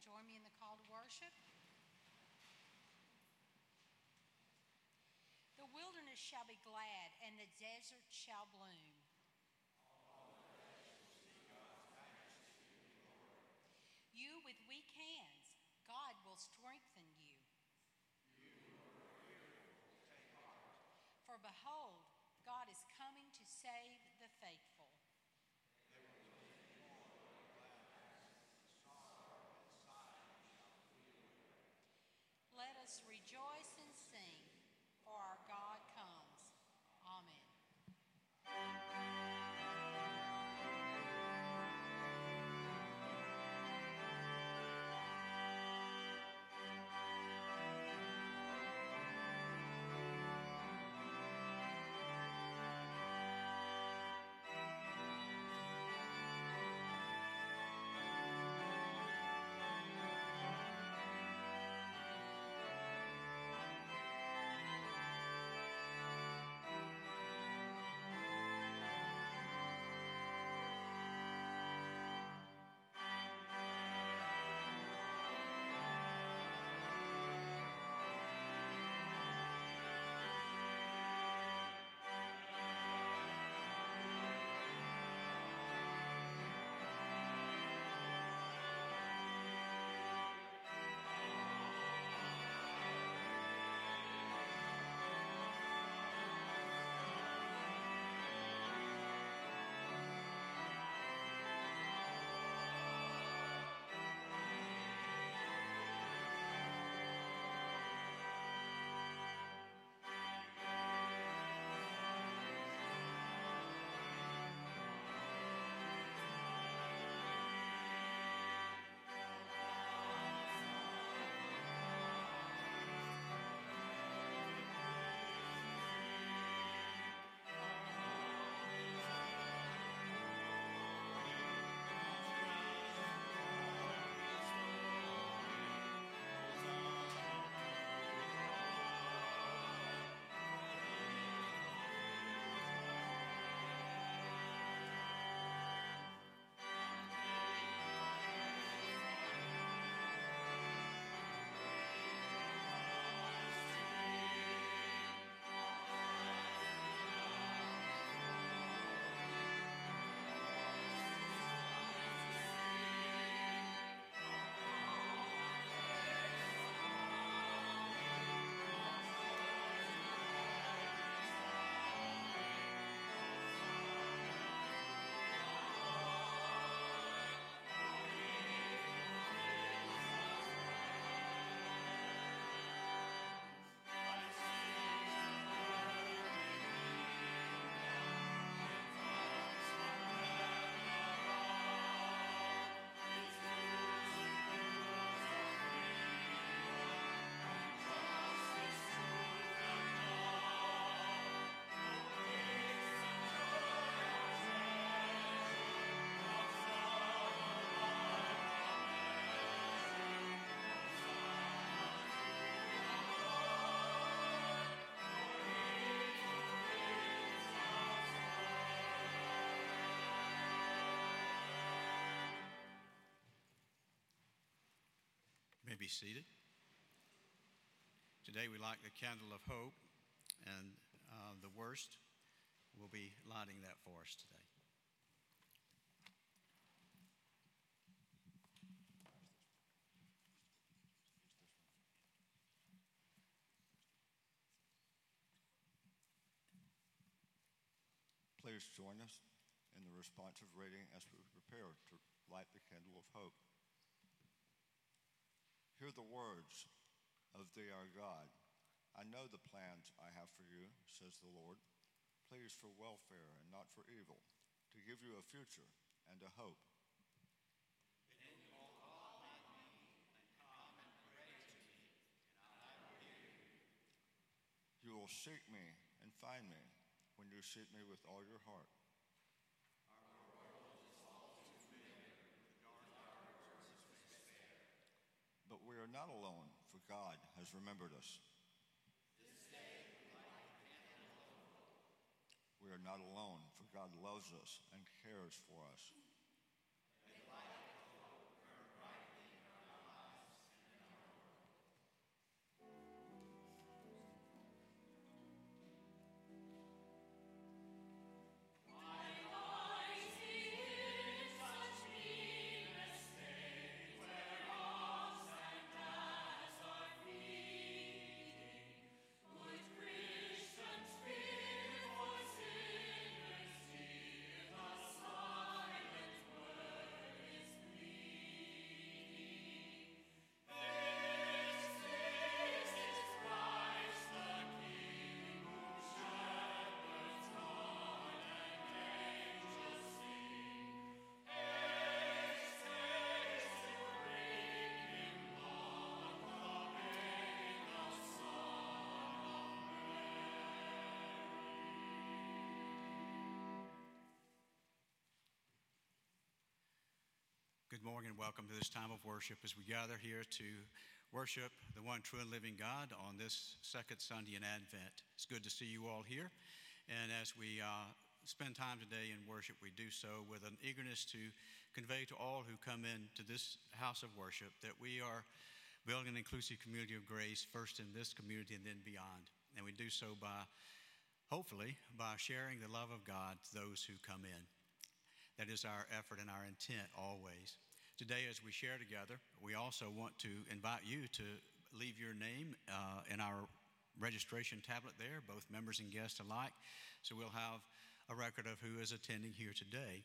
and join me in the call to worship. The wilderness shall be glad, and the desert shall bloom. You with weak hands, God will strengthen you. For behold, God is coming to save the faithful. Let rejoice and be seated. Today we light the candle of hope, and uh, the worst will be lighting that for us today. Please join us in the responsive reading as we prepare to light the candle of hope. Hear the words of thee, our God. I know the plans I have for you, says the Lord, pleased for welfare and not for evil, to give you a future and a hope. You will seek me and find me when you seek me with all your heart. But we are not alone, for God has remembered us. We are not alone, for God loves us and cares for us. Good morning and welcome to this time of worship as we gather here to worship the one true and living God on this second Sunday in Advent. It's good to see you all here. And as we uh, spend time today in worship, we do so with an eagerness to convey to all who come into this house of worship that we are building an inclusive community of grace, first in this community and then beyond. And we do so by, hopefully, by sharing the love of God to those who come in. That is our effort and our intent always. Today, as we share together, we also want to invite you to leave your name uh, in our registration tablet there, both members and guests alike. So we'll have a record of who is attending here today.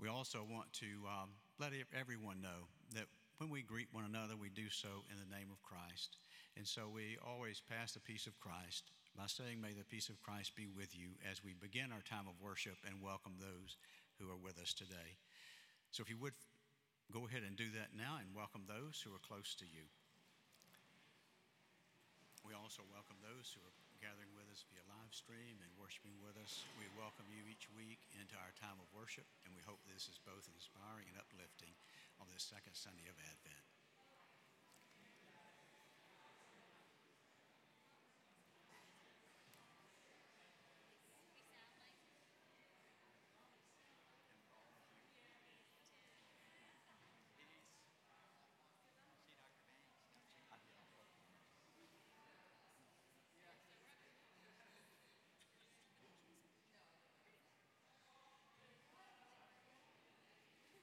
We also want to um, let everyone know that when we greet one another, we do so in the name of Christ. And so we always pass the peace of Christ by saying, May the peace of Christ be with you as we begin our time of worship and welcome those who are with us today. So if you would go ahead and do that now and welcome those who are close to you. We also welcome those who are gathering with us via live stream and worshiping with us. We welcome you each week into our time of worship, and we hope this is both inspiring and uplifting on this second Sunday of Advent. I'm going to say one thing about Dr. Banks whenever you're ready. I was going to say something about Dr. Banks. No, I don't. I'll do it. I'll do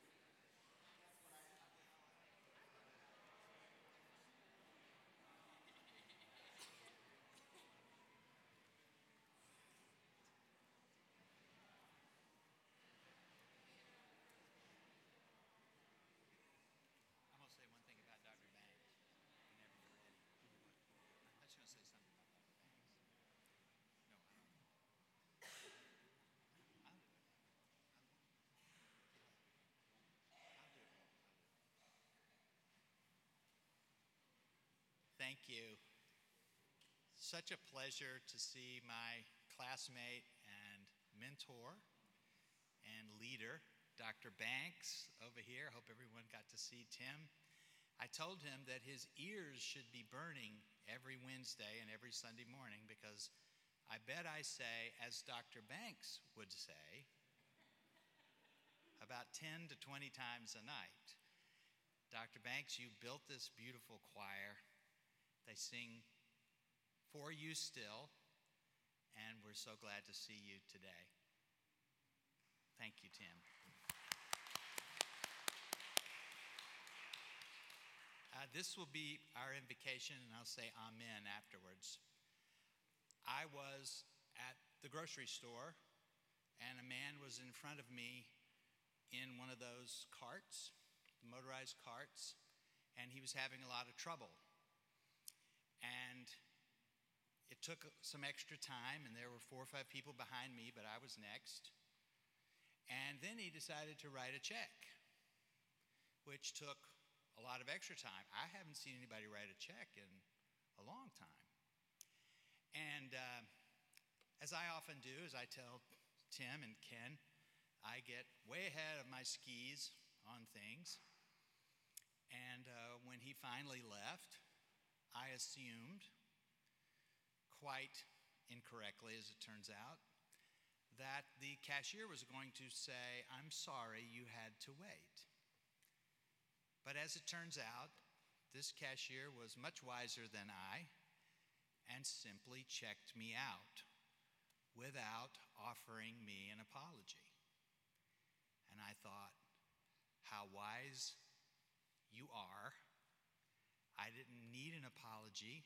it. Thank you. Such a pleasure to see my classmate and mentor and leader, Dr. Banks, over here. Hope everyone got to see Tim. I told him that his ears should be burning every Wednesday and every Sunday morning because I bet I say, as Dr. Banks would say, about 10 to 20 times a night. Dr. Banks, you built this beautiful choir. They sing for you still, and we're so glad to see you today. Thank you, Tim. Uh, this will be our invocation, and I'll say amen afterwards. I was at the grocery store, and a man was in front of me in one of those carts, motorized carts, and he was having a lot of trouble. And it took some extra time, and there were four or five people behind me, but I was next. And then he decided to write a check, which took a lot of extra time. I haven't seen anybody write a check in a long time. And uh, as I often do, as I tell Tim and Ken, I get way ahead of my skis on things. And uh, when he finally left, I assumed, quite incorrectly as it turns out, that the cashier was going to say, I'm sorry you had to wait. But as it turns out, this cashier was much wiser than I and simply checked me out without offering me an apology. And I thought, how wise you are. I didn't need an apology.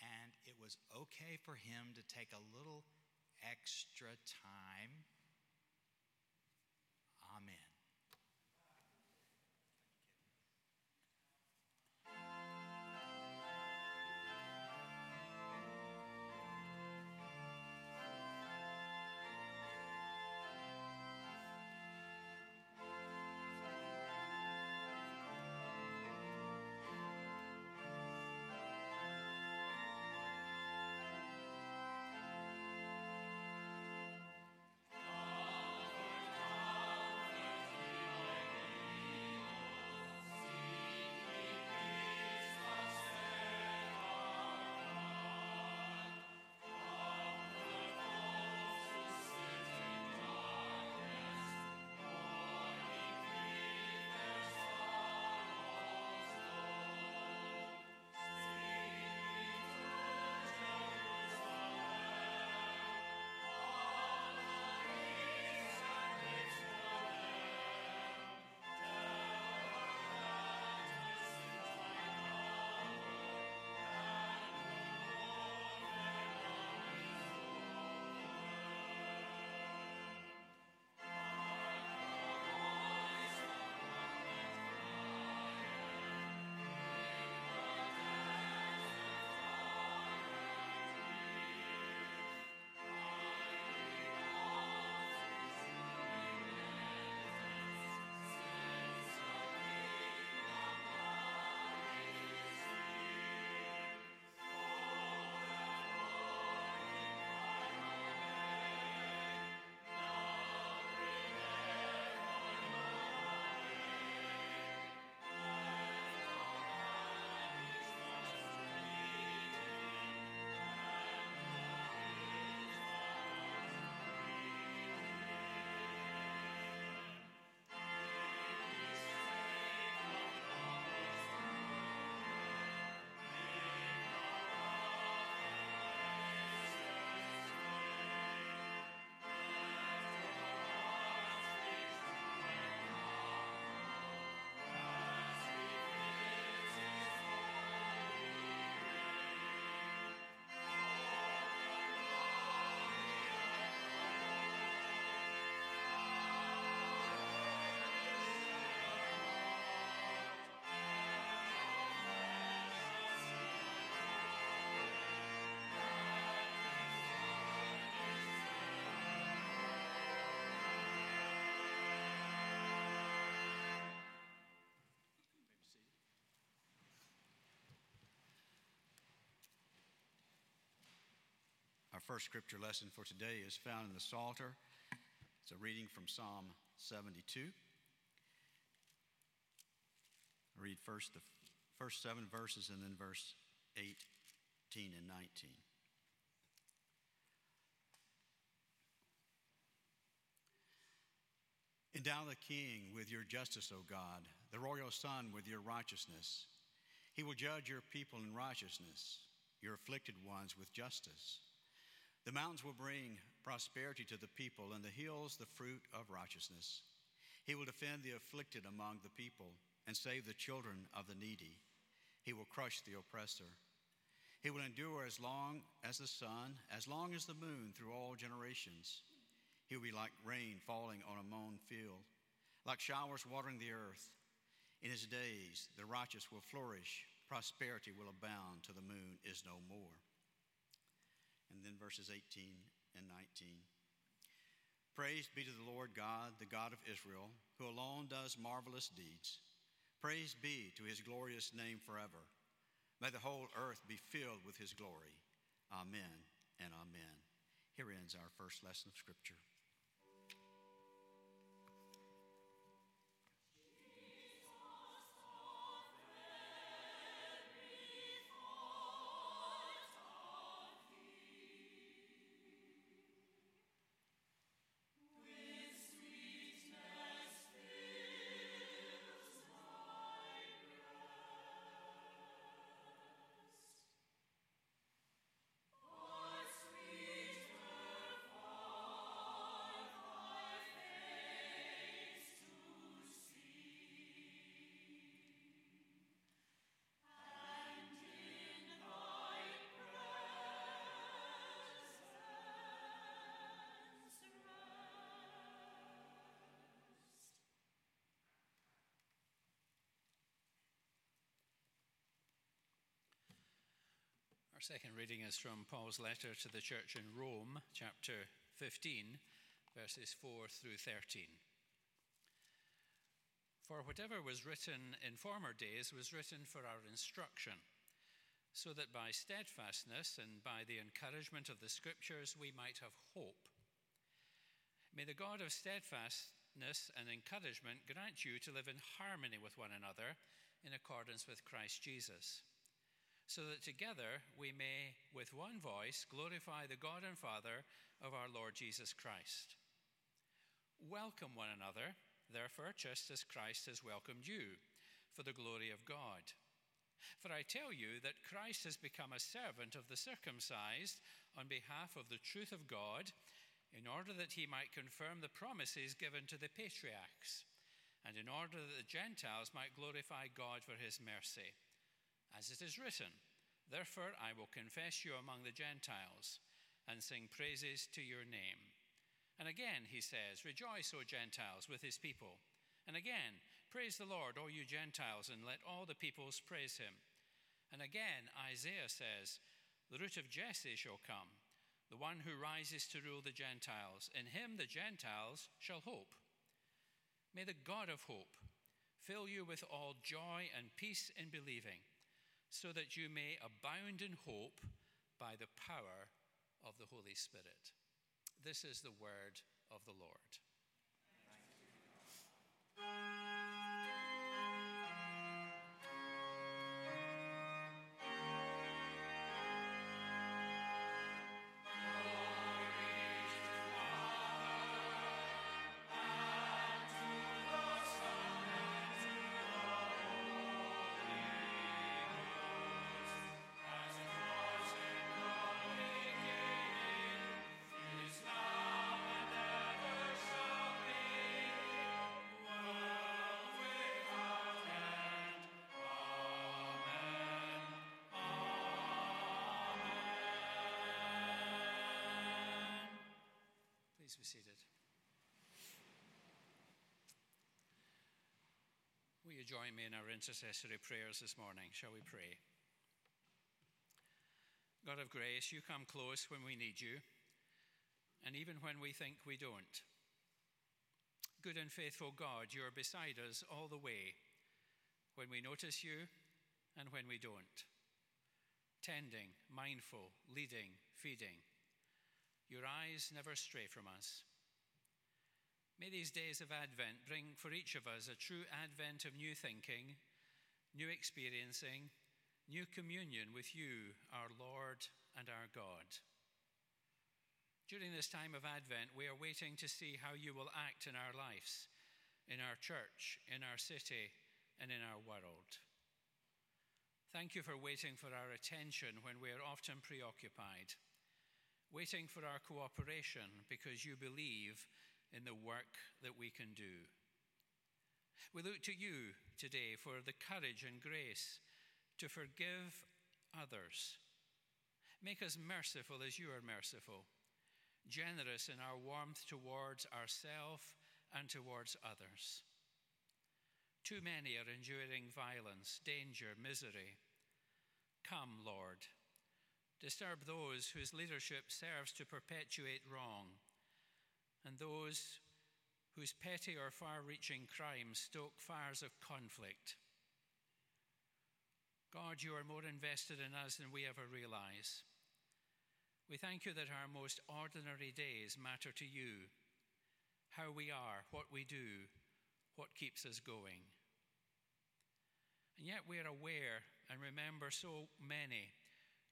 And it was okay for him to take a little extra time. Amen. First scripture lesson for today is found in the Psalter. It's a reading from Psalm 72. I'll read first the first seven verses and then verse 18 and 19. Endow the king with your justice, O God, the royal son with your righteousness. He will judge your people in righteousness, your afflicted ones with justice. The mountains will bring prosperity to the people, and the hills the fruit of righteousness. He will defend the afflicted among the people and save the children of the needy. He will crush the oppressor. He will endure as long as the sun, as long as the moon through all generations. He will be like rain falling on a mown field, like showers watering the earth. In his days, the righteous will flourish, prosperity will abound till the moon is no more. And then verses 18 and 19. Praise be to the Lord God, the God of Israel, who alone does marvelous deeds. Praise be to his glorious name forever. May the whole earth be filled with his glory. Amen and amen. Here ends our first lesson of Scripture. Our second reading is from Paul's letter to the church in Rome, chapter 15, verses 4 through 13. For whatever was written in former days was written for our instruction, so that by steadfastness and by the encouragement of the Scriptures we might have hope. May the God of steadfastness and encouragement grant you to live in harmony with one another in accordance with Christ Jesus so that together we may, with one voice, glorify the God and Father of our Lord Jesus Christ. Welcome one another, therefore, just as Christ has welcomed you, for the glory of God. For I tell you that Christ has become a servant of the circumcised on behalf of the truth of God, in order that he might confirm the promises given to the patriarchs, and in order that the Gentiles might glorify God for his mercy as it is written, Therefore I will confess you among the Gentiles and sing praises to your name. And again he says, Rejoice, O Gentiles, with his people. And again, Praise the Lord, all you Gentiles, and let all the peoples praise him. And again, Isaiah says, The root of Jesse shall come, the one who rises to rule the Gentiles. In him the Gentiles shall hope. May the God of hope fill you with all joy and peace in believing so that you may abound in hope by the power of the Holy Spirit. This is the word of the Lord. You join me in our intercessory prayers this morning? Shall we pray? God of grace, you come close when we need you, and even when we think we don't. Good and faithful God, you are beside us all the way when we notice you and when we don't. Tending, mindful, leading, feeding your eyes never stray from us. May these days of Advent bring for each of us a true advent of new thinking, new experiencing, new communion with you, our Lord and our God. During this time of Advent, we are waiting to see how you will act in our lives, in our church, in our city, and in our world. Thank you for waiting for our attention when we are often preoccupied, waiting for our cooperation because you believe in the work that we can do. We look to you today for the courage and grace to forgive others. Make us merciful as you are merciful, generous in our warmth towards ourselves and towards others. Too many are enduring violence, danger, misery. Come, Lord, disturb those whose leadership serves to perpetuate wrong and those whose petty or far reaching crimes stoke fires of conflict. God, you are more invested in us than we ever realize. We thank you that our most ordinary days matter to you how we are, what we do, what keeps us going. And yet we are aware and remember so many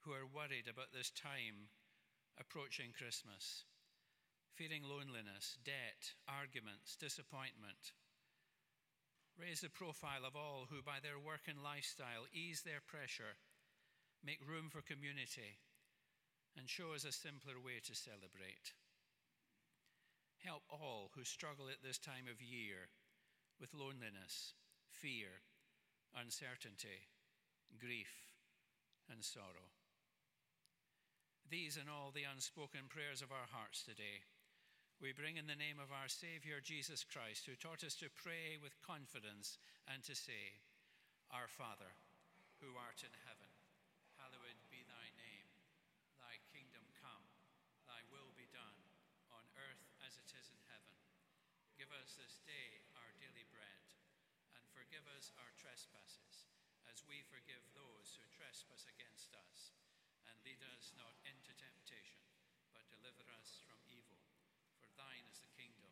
who are worried about this time approaching Christmas feeling loneliness, debt, arguments, disappointment. Raise the profile of all who, by their work and lifestyle, ease their pressure, make room for community, and show us a simpler way to celebrate. Help all who struggle at this time of year with loneliness, fear, uncertainty, grief, and sorrow. These and all the unspoken prayers of our hearts today we bring in the name of our Savior Jesus Christ, who taught us to pray with confidence and to say, Our Father, who art in heaven, hallowed be thy name. Thy kingdom come, thy will be done, on earth as it is in heaven. Give us this day our daily bread, and forgive us our trespasses, as we forgive those who trespass against us. And lead us not into temptation, but deliver us from evil. Thine is the kingdom,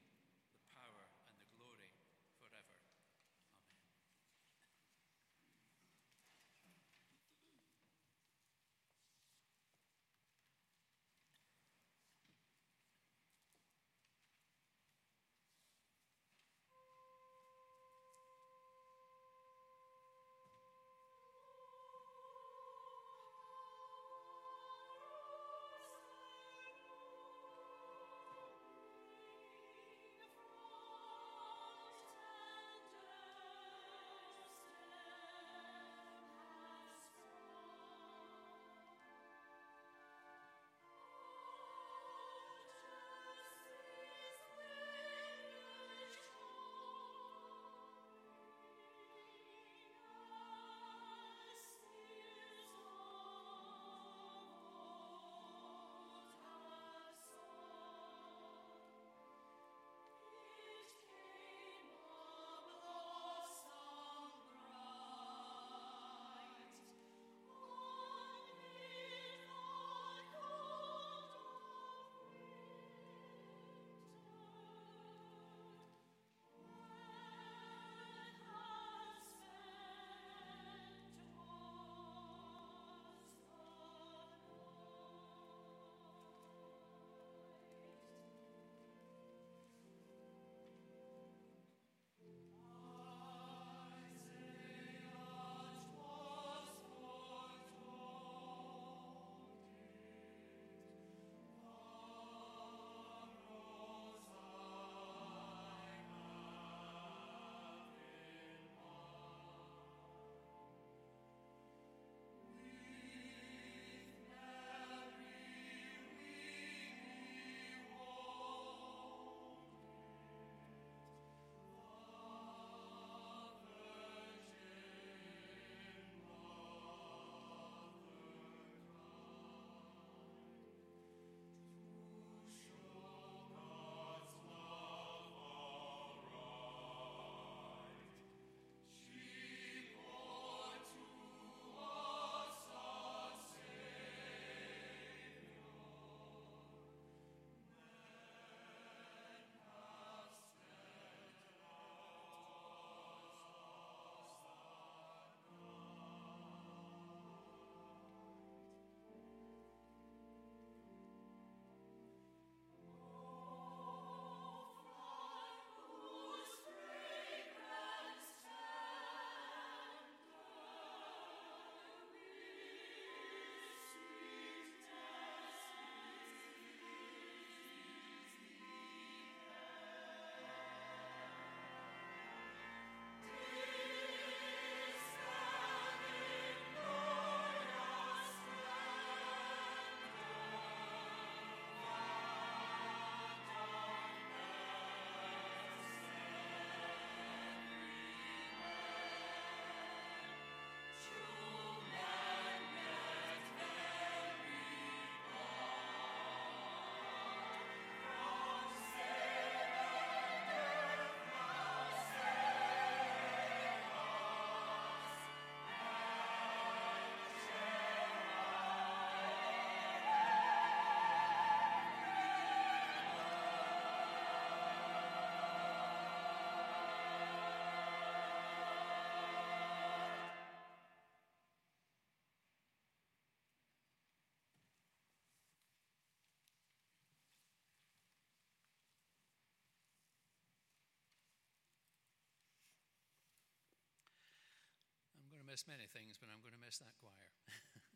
miss many things, but I'm going to miss that choir.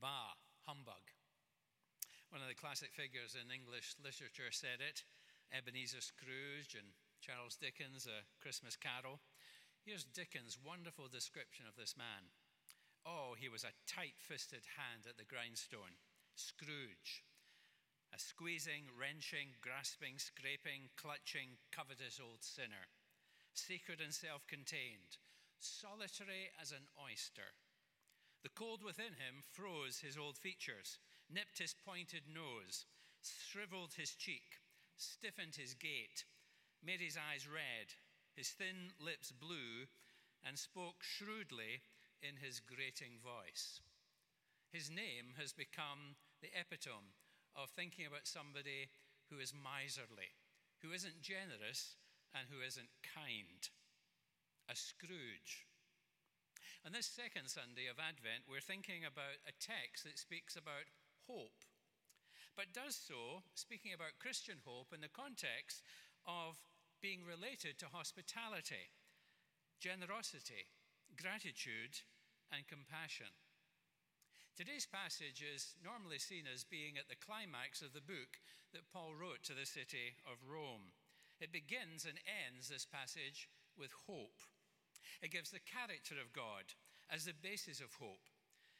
Bah, humbug. One of the classic figures in English literature said it Ebenezer Scrooge and Charles Dickens, A Christmas Carol. Here's Dickens' wonderful description of this man. Oh, he was a tight fisted hand at the grindstone. Scrooge. A squeezing, wrenching, grasping, scraping, clutching, covetous old sinner. Secret and self contained, solitary as an oyster. The cold within him froze his old features, nipped his pointed nose, shriveled his cheek, stiffened his gait, made his eyes red, his thin lips blue, and spoke shrewdly in his grating voice. His name has become the epitome of thinking about somebody who is miserly, who isn't generous, and who isn't kind. A Scrooge. On this second Sunday of Advent, we're thinking about a text that speaks about hope, but does so speaking about Christian hope in the context of being related to hospitality, generosity, gratitude, and compassion. Today's passage is normally seen as being at the climax of the book that Paul wrote to the city of Rome. It begins and ends this passage with hope. It gives the character of God as the basis of hope.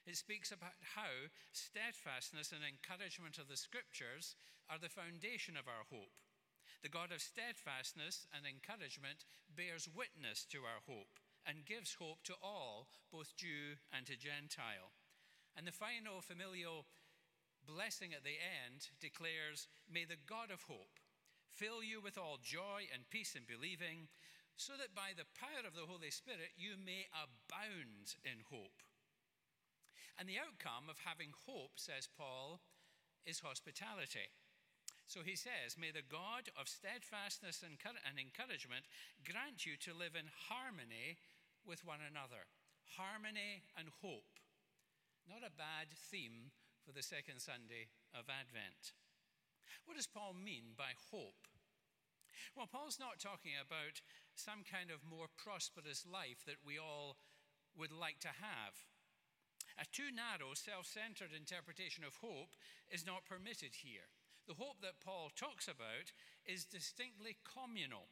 It speaks about how steadfastness and encouragement of the scriptures are the foundation of our hope. The God of steadfastness and encouragement bears witness to our hope and gives hope to all, both Jew and to Gentile. And the final familial blessing at the end declares, May the God of hope fill you with all joy and peace in believing, so that by the power of the Holy Spirit you may abound in hope. And the outcome of having hope, says Paul, is hospitality. So he says, May the God of steadfastness and encouragement grant you to live in harmony with one another. Harmony and hope. Not a bad theme for the second Sunday of Advent. What does Paul mean by hope? Well, Paul's not talking about some kind of more prosperous life that we all would like to have. A too narrow, self centered interpretation of hope is not permitted here. The hope that Paul talks about is distinctly communal.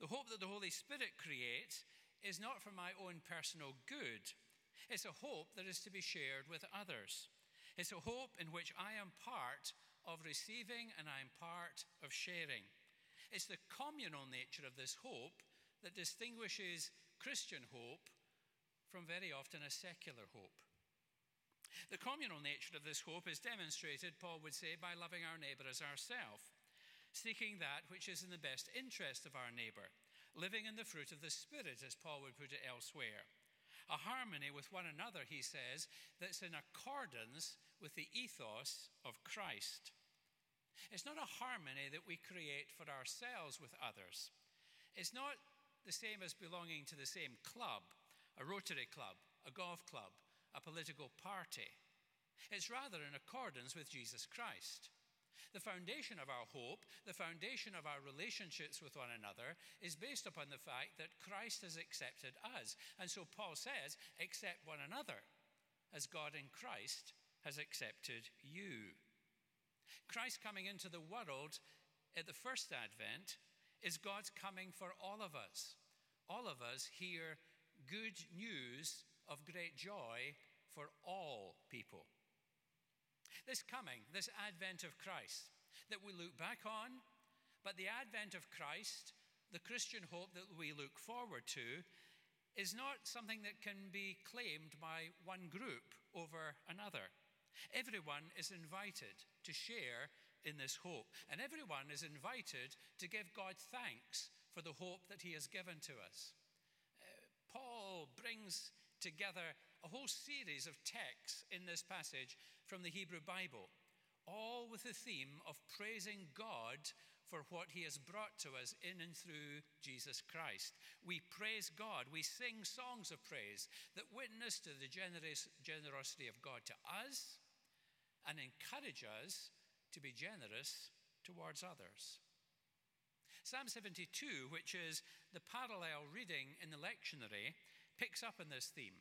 The hope that the Holy Spirit creates is not for my own personal good, it's a hope that is to be shared with others. It's a hope in which I am part of receiving and I am part of sharing. It's the communal nature of this hope that distinguishes Christian hope from very often a secular hope. The communal nature of this hope is demonstrated, Paul would say, by loving our neighbor as ourselves, seeking that which is in the best interest of our neighbor, living in the fruit of the Spirit, as Paul would put it elsewhere a harmony with one another, he says, that's in accordance with the ethos of Christ. It's not a harmony that we create for ourselves with others. It's not the same as belonging to the same club, a Rotary club, a golf club, a political party. It's rather in accordance with Jesus Christ. The foundation of our hope, the foundation of our relationships with one another, is based upon the fact that Christ has accepted us. And so Paul says, accept one another as God in Christ has accepted you. Christ coming into the world at the first advent is God's coming for all of us. All of us hear good news of great joy for all people. This coming, this advent of Christ that we look back on, but the advent of Christ, the Christian hope that we look forward to, is not something that can be claimed by one group over another. Everyone is invited to share in this hope, and everyone is invited to give God thanks for the hope that He has given to us. Uh, Paul brings together a whole series of texts in this passage from the Hebrew Bible, all with the theme of praising God for what he has brought to us in and through Jesus Christ. We praise God, we sing songs of praise that witness to the generous, generosity of God to us and encourage us to be generous towards others. Psalm 72, which is the parallel reading in the lectionary, picks up on this theme.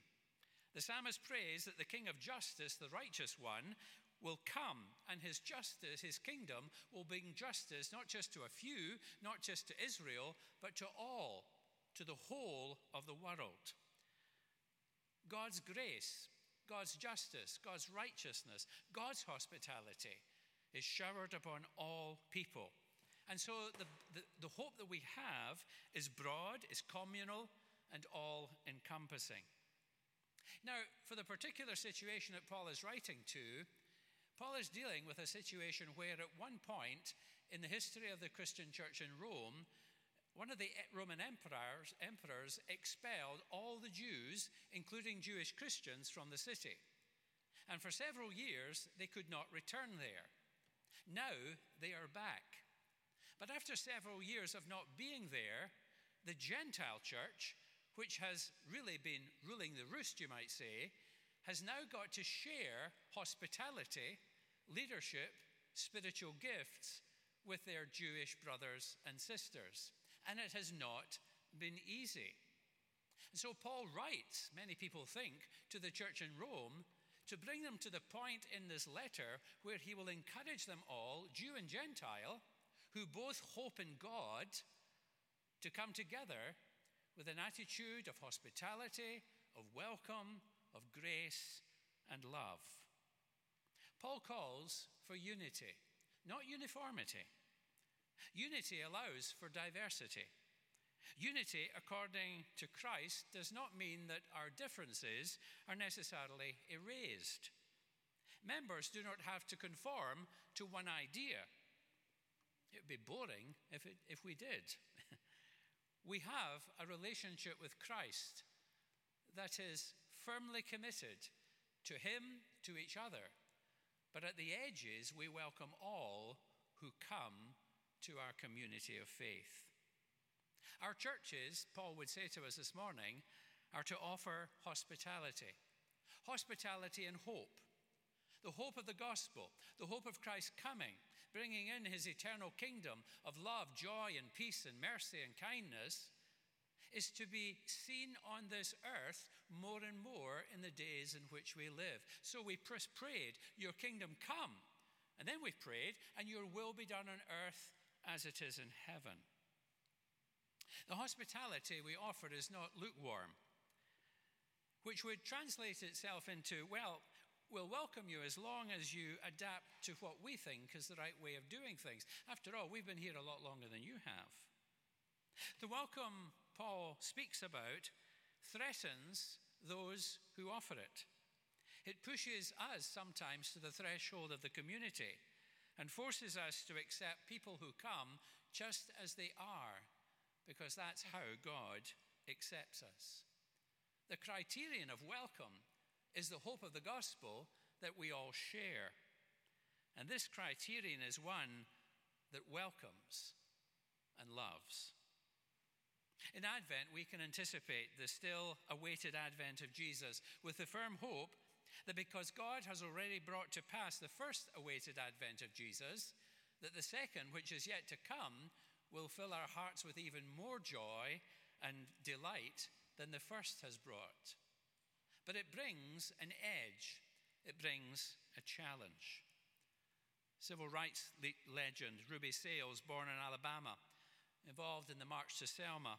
The psalmist prays that the King of justice, the righteous one, will come and his justice, his kingdom, will bring justice not just to a few, not just to Israel, but to all, to the whole of the world. God's grace, God's justice, God's righteousness, God's hospitality is showered upon all people. And so the, the, the hope that we have is broad, is communal, and all encompassing. Now, for the particular situation that Paul is writing to, Paul is dealing with a situation where, at one point in the history of the Christian church in Rome, one of the Roman emperors, emperors expelled all the Jews, including Jewish Christians, from the city. And for several years, they could not return there. Now they are back. But after several years of not being there, the Gentile church which has really been ruling the roost, you might say, has now got to share hospitality, leadership, spiritual gifts with their Jewish brothers and sisters. And it has not been easy. And so Paul writes, many people think, to the church in Rome to bring them to the point in this letter where he will encourage them all, Jew and Gentile, who both hope in God, to come together with an attitude of hospitality, of welcome, of grace, and love. Paul calls for unity, not uniformity. Unity allows for diversity. Unity, according to Christ, does not mean that our differences are necessarily erased. Members do not have to conform to one idea. It would be boring if, it, if we did. we have a relationship with Christ that is firmly committed to Him, to each other. But at the edges, we welcome all who come to our community of faith. Our churches, Paul would say to us this morning, are to offer hospitality hospitality and hope. The hope of the gospel, the hope of Christ's coming, bringing in his eternal kingdom of love, joy, and peace, and mercy and kindness, is to be seen on this earth more and more in the days in which we live. So we prayed, Your kingdom come. And then we prayed, and your will be done on earth as it is in heaven. The hospitality we offer is not lukewarm, which would translate itself into, well, We'll welcome you as long as you adapt to what we think is the right way of doing things. After all, we've been here a lot longer than you have. The welcome Paul speaks about threatens those who offer it. It pushes us sometimes to the threshold of the community and forces us to accept people who come just as they are, because that's how God accepts us. The criterion of welcome is the hope of the gospel that we all share. And this criterion is one that welcomes and loves. In Advent, we can anticipate the still awaited advent of Jesus with the firm hope that because God has already brought to pass the first awaited advent of Jesus, that the second, which is yet to come, will fill our hearts with even more joy and delight than the first has brought. But it brings an edge, it brings a challenge. Civil rights le- legend Ruby Sales, born in Alabama, involved in the March to Selma,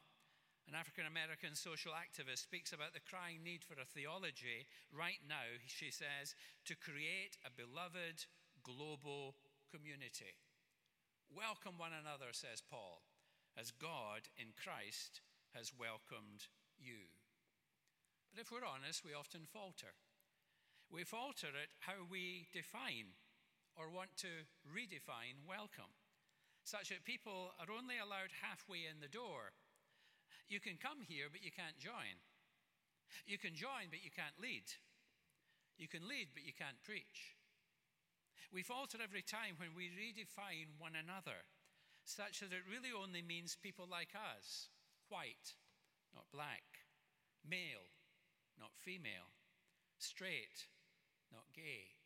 an African American social activist, speaks about the crying need for a theology right now, she says, to create a beloved global community. Welcome one another, says Paul, as God in Christ has welcomed you. But if we're honest, we often falter. We falter at how we define or want to redefine welcome, such that people are only allowed halfway in the door. You can come here, but you can't join. You can join, but you can't lead. You can lead, but you can't preach. We falter every time when we redefine one another, such that it really only means people like us white, not black, male, not female, straight, not gay.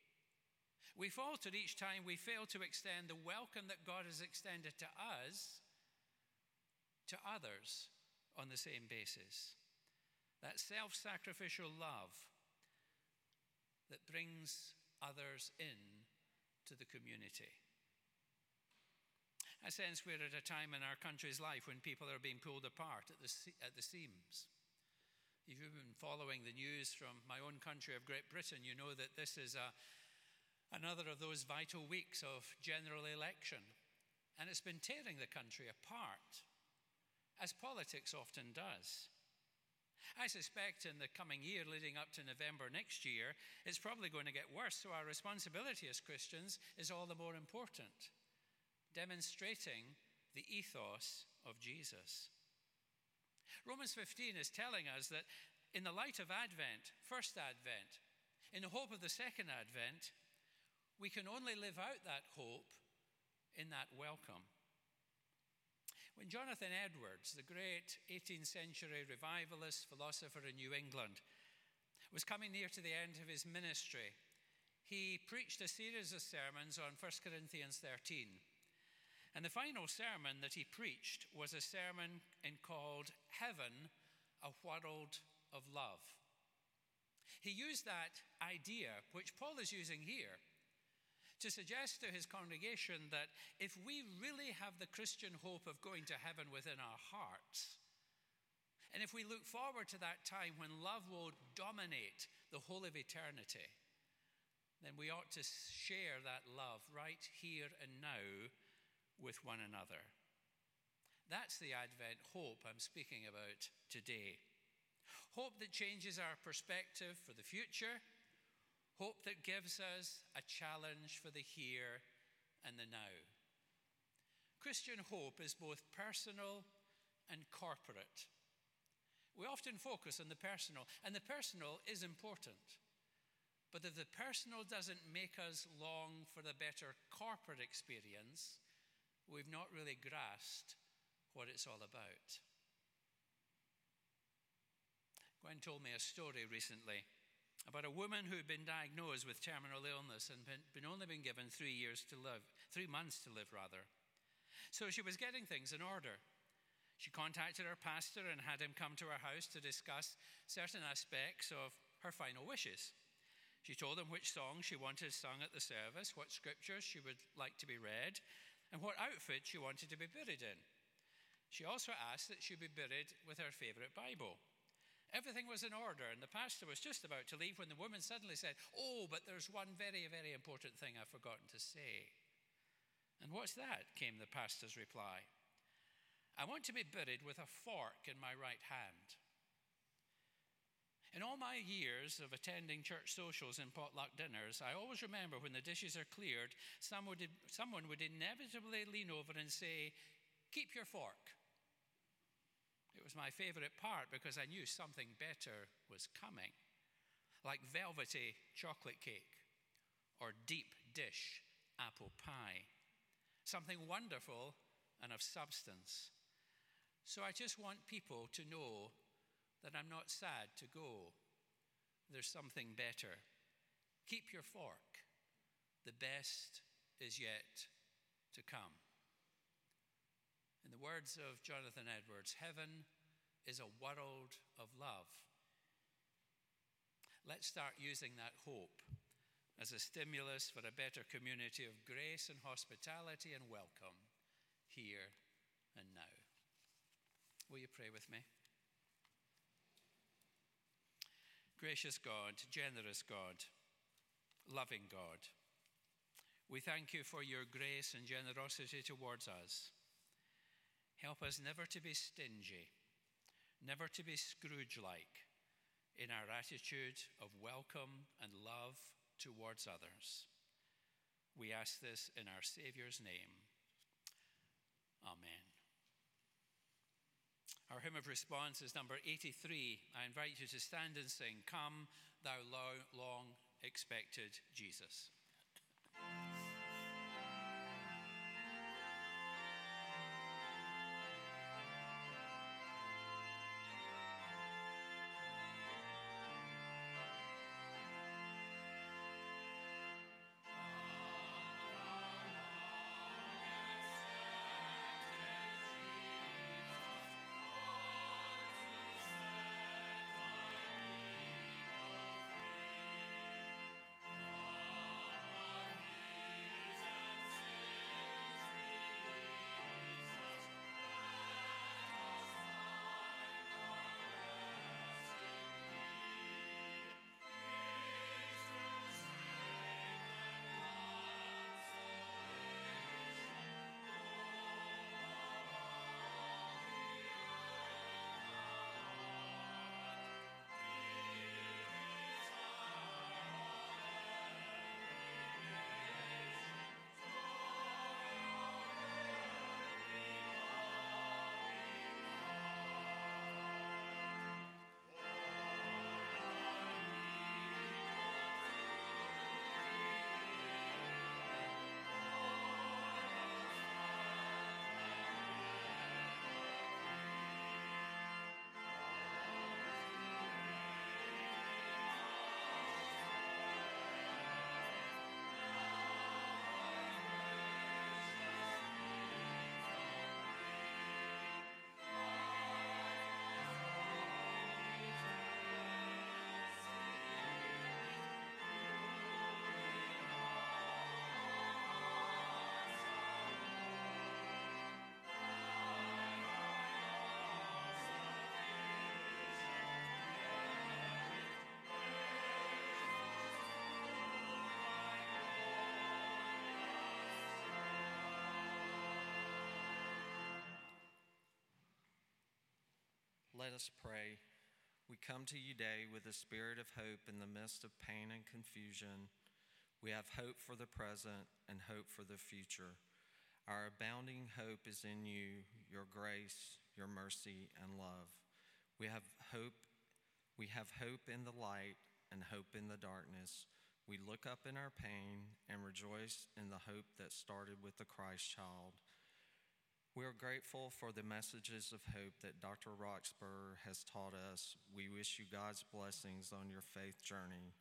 We falter each time we fail to extend the welcome that God has extended to us to others on the same basis. that self sacrificial love that brings others in to the community. I sense we're at a time in our country's life when people are being pulled apart at the, at the seams. If you've been following the news from my own country of Great Britain, you know that this is a, another of those vital weeks of general election. And it's been tearing the country apart, as politics often does. I suspect in the coming year, leading up to November next year, it's probably going to get worse. So, our responsibility as Christians is all the more important demonstrating the ethos of Jesus. Romans 15 is telling us that in the light of Advent, first Advent, in the hope of the second Advent, we can only live out that hope in that welcome. When Jonathan Edwards, the great 18th century revivalist philosopher in New England, was coming near to the end of his ministry, he preached a series of sermons on 1 Corinthians 13. And the final sermon that he preached was a sermon called Heaven, a World of Love. He used that idea, which Paul is using here, to suggest to his congregation that if we really have the Christian hope of going to heaven within our hearts, and if we look forward to that time when love will dominate the whole of eternity, then we ought to share that love right here and now with one another. That's the Advent hope I'm speaking about today. Hope that changes our perspective for the future, hope that gives us a challenge for the here and the now. Christian hope is both personal and corporate. We often focus on the personal, and the personal is important. But if the personal doesn't make us long for the better corporate experience, we've not really grasped what it's all about. Gwen told me a story recently about a woman who had been diagnosed with terminal illness and been, only been given three years to live, three months to live rather. So she was getting things in order. She contacted her pastor and had him come to her house to discuss certain aspects of her final wishes. She told him which songs she wanted sung at the service, what scriptures she would like to be read, and what outfit she wanted to be buried in. She also asked that she be buried with her favorite Bible. Everything was in order, and the pastor was just about to leave when the woman suddenly said, Oh, but there's one very, very important thing I've forgotten to say. And what's that? came the pastor's reply. I want to be buried with a fork in my right hand. In all my years of attending church socials and potluck dinners, I always remember when the dishes are cleared, someone would, inevitably lean over and say, Keep your fork. It was my favorite part because I knew something better was coming, like velvety chocolate cake or deep dish apple pie, something wonderful and of substance. So I just want people to know that I'm not sad to go. There's something better. Keep your fork. The best is yet to come. In the words of Jonathan Edwards, heaven is a world of love. Let's start using that hope as a stimulus for a better community of grace and hospitality and welcome here and now. Will you pray with me? Gracious God, generous God, loving God, we thank you for your grace and generosity towards us. Help us never to be stingy, never to be Scrooge like in our attitude of welcome and love towards others. We ask this in our Saviour's name. Amen. Our hymn of response is number 83. I invite you to stand and sing, Come, thou long expected Jesus. Let us pray. We come to you today with a spirit of hope in the midst of pain and confusion. We have hope for the present and hope for the future. Our abounding hope is in you, your grace, your mercy, and love. We have hope. We have hope in the light and hope in the darkness. We look up in our pain and rejoice in the hope that started with the Christ child. We are grateful for the messages of hope that Dr. Roxburgh has taught us. We wish you God's blessings on your faith journey.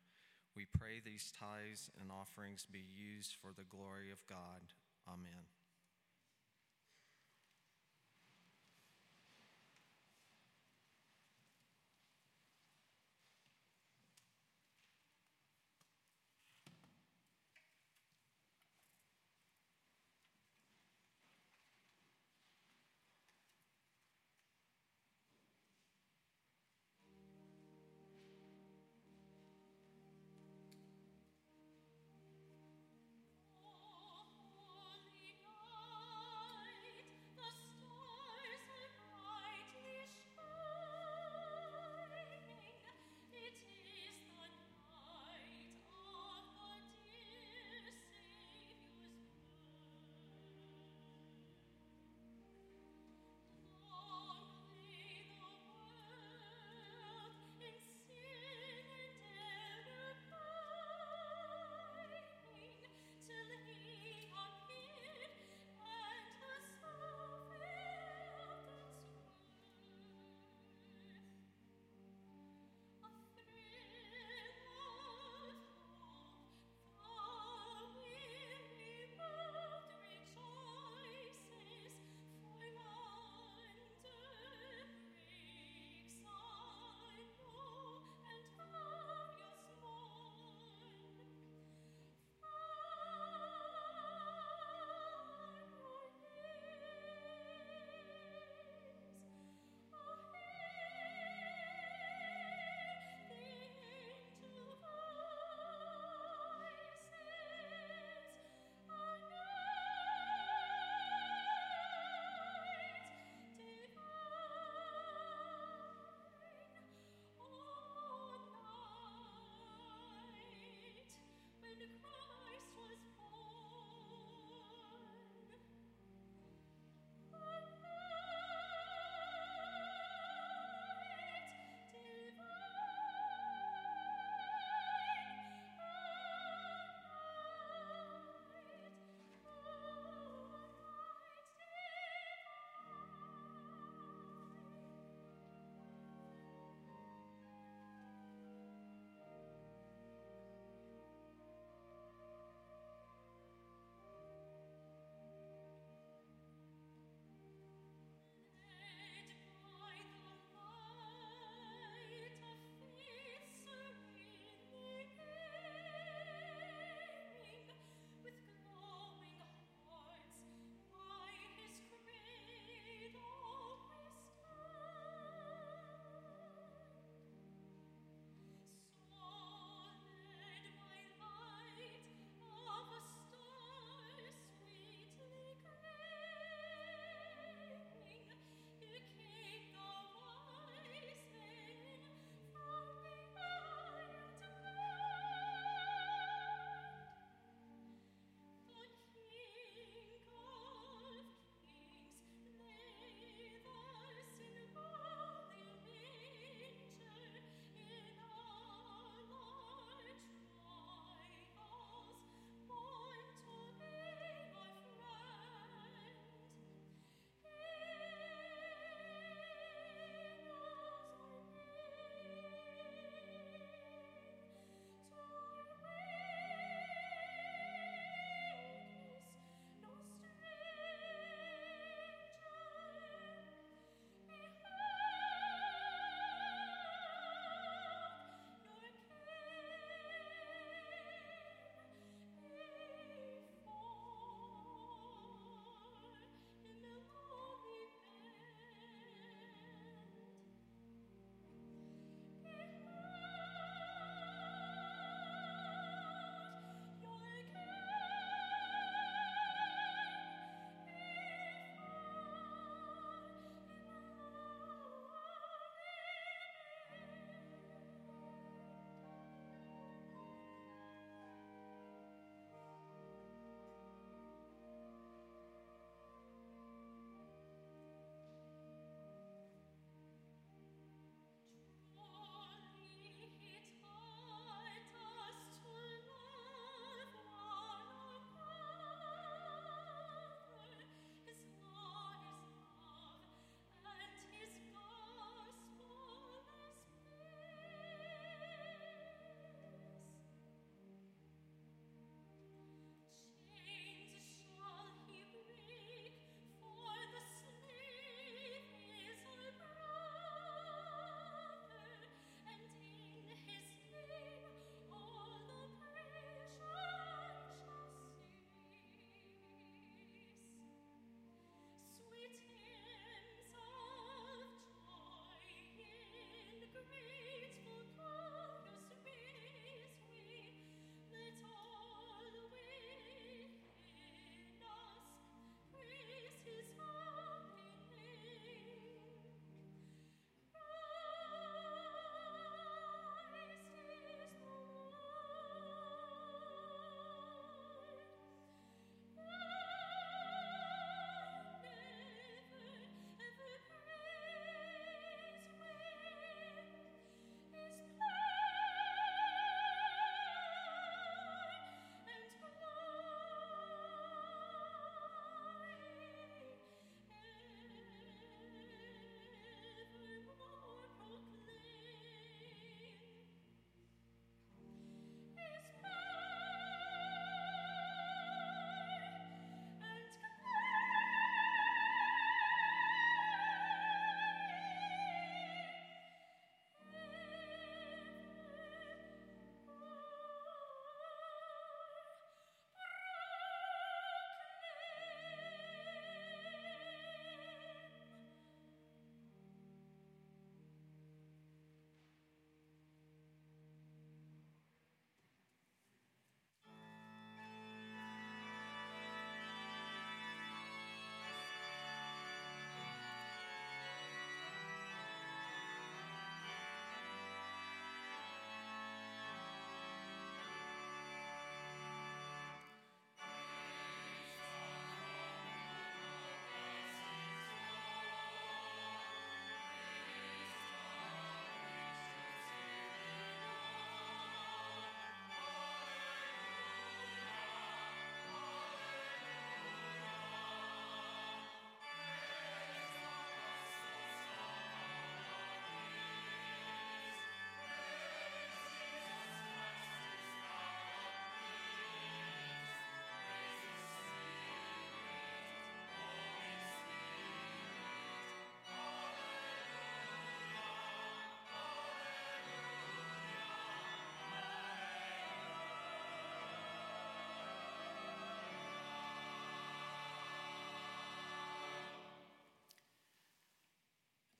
We pray these tithes and offerings be used for the glory of God. Amen.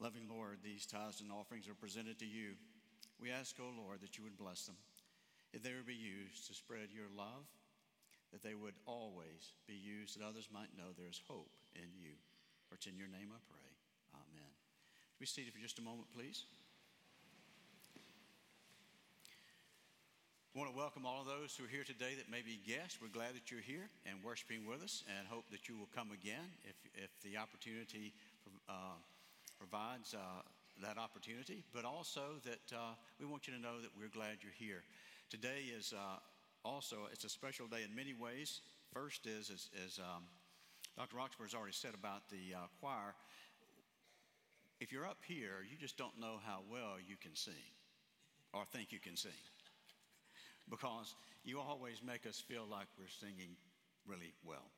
Loving Lord, these tithes and offerings are presented to you. We ask, O oh Lord, that you would bless them, that they would be used to spread your love, that they would always be used that others might know there is hope in you. For it's in your name I pray. Amen. Be seated for just a moment, please. I want to welcome all of those who are here today that may be guests. We're glad that you're here and worshiping with us and hope that you will come again if, if the opportunity uh, provides uh, that opportunity, but also that uh, we want you to know that we're glad you're here. Today is uh, also it's a special day in many ways. First is, is um, Dr. Roxburgh has already said about the uh, choir. If you're up here, you just don't know how well you can sing or think you can sing because you always make us feel like we're singing really well.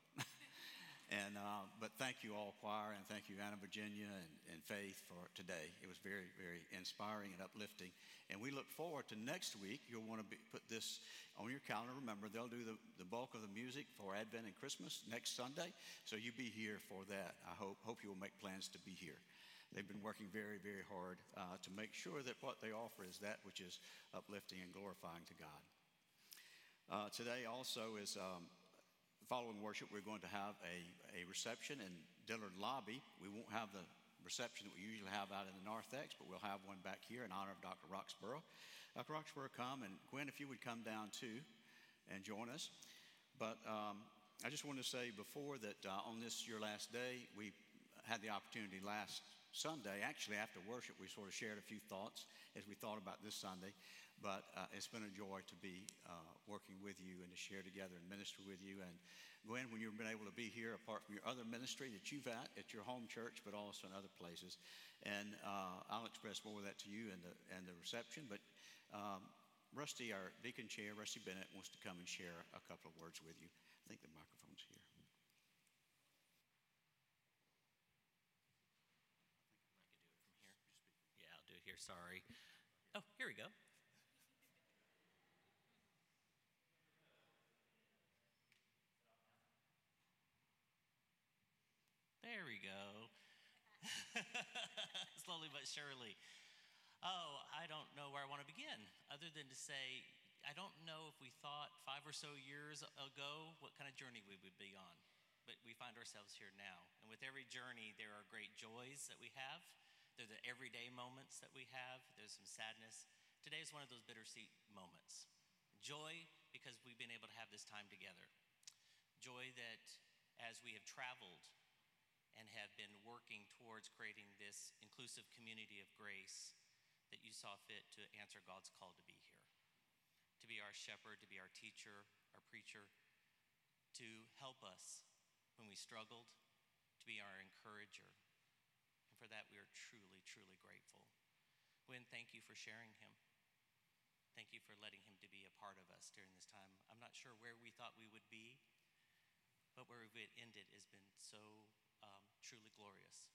And, uh, but thank you all, choir, and thank you, Anna Virginia and, and Faith, for today. It was very, very inspiring and uplifting. And we look forward to next week. You'll want to be, put this on your calendar. Remember, they'll do the, the bulk of the music for Advent and Christmas next Sunday. So you be here for that. I hope, hope you will make plans to be here. They've been working very, very hard uh, to make sure that what they offer is that which is uplifting and glorifying to God. Uh, today also is um, following worship, we're going to have a, a reception in Dillard Lobby. We won't have the reception that we usually have out in the narthex, but we'll have one back here in honor of Dr. Roxburgh. Dr. Roxburgh, come, and Gwen, if you would come down too and join us. But um, I just want to say before that uh, on this, your last day, we had the opportunity last Sunday, actually after worship, we sort of shared a few thoughts as we thought about this Sunday. But uh, it's been a joy to be uh, working with you and to share together and minister with you. And Gwen, when you've been able to be here, apart from your other ministry that you've at at your home church, but also in other places, and uh, I'll express more of that to you in the and the reception. But um, Rusty, our deacon chair, Rusty Bennett, wants to come and share a couple of words with you. I think the microphone's here. Yeah, I'll do it here. Sorry. Oh, here we go. There we go. Slowly but surely. Oh, I don't know where I want to begin, other than to say, I don't know if we thought five or so years ago what kind of journey we would be on, but we find ourselves here now. And with every journey, there are great joys that we have, there are the everyday moments that we have, there's some sadness. Today is one of those bittersweet moments. Joy because we've been able to have this time together. Joy that as we have traveled and have been working towards creating this inclusive community of grace that you saw fit to answer God's call to be here, to be our shepherd, to be our teacher, our preacher, to help us when we struggled, to be our encourager. And for that, we are truly, truly grateful. Gwen, thank you for sharing him. Thank you for letting him to be a part of us during this time. I'm not sure where we thought we would be, but where we ended has been so truly glorious.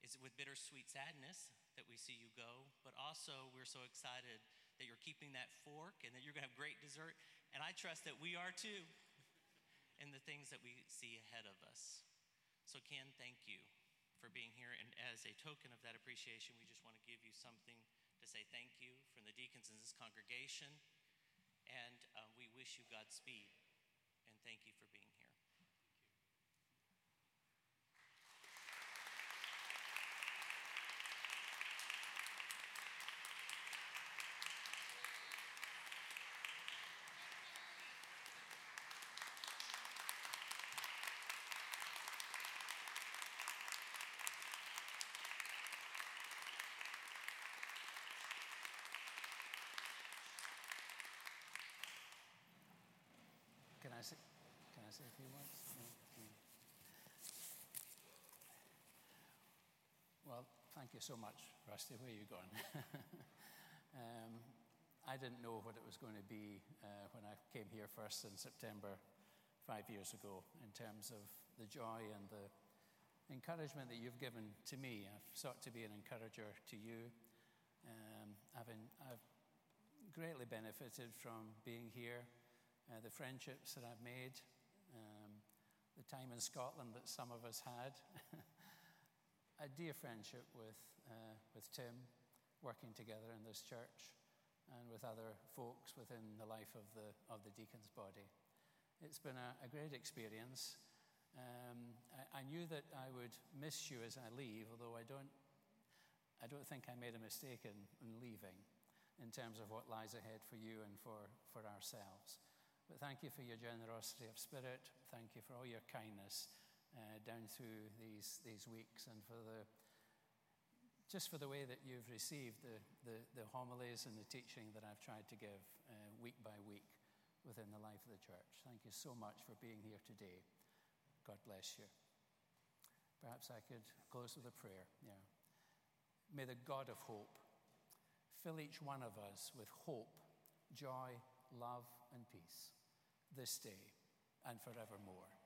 It's with bittersweet sadness that we see you go, but also we're so excited that you're keeping that fork and that you're going to have great dessert. And I trust that we are too in the things that we see ahead of us. So, Ken, thank you for being here. And as a token of that appreciation, we just want to give you something to say thank you from the deacons in this congregation. And uh, we wish you Godspeed. And thank you for being here. I say, can I say a few words? Well, thank you so much, Rusty. Where are you going? um, I didn't know what it was going to be uh, when I came here first in September five years ago in terms of the joy and the encouragement that you've given to me. I've sought to be an encourager to you. Um, I've, I've greatly benefited from being here uh, the friendships that I've made, um, the time in Scotland that some of us had. a dear friendship with, uh, with Tim, working together in this church, and with other folks within the life of the, of the deacon's body. It's been a, a great experience. Um, I, I knew that I would miss you as I leave, although I don't, I don't think I made a mistake in, in leaving in terms of what lies ahead for you and for, for ourselves. But thank you for your generosity of spirit. Thank you for all your kindness uh, down through these, these weeks and for the, just for the way that you've received the, the, the homilies and the teaching that I've tried to give uh, week by week within the life of the church. Thank you so much for being here today. God bless you. Perhaps I could close with a prayer. Yeah. May the God of hope fill each one of us with hope, joy, love, and peace this day and forevermore.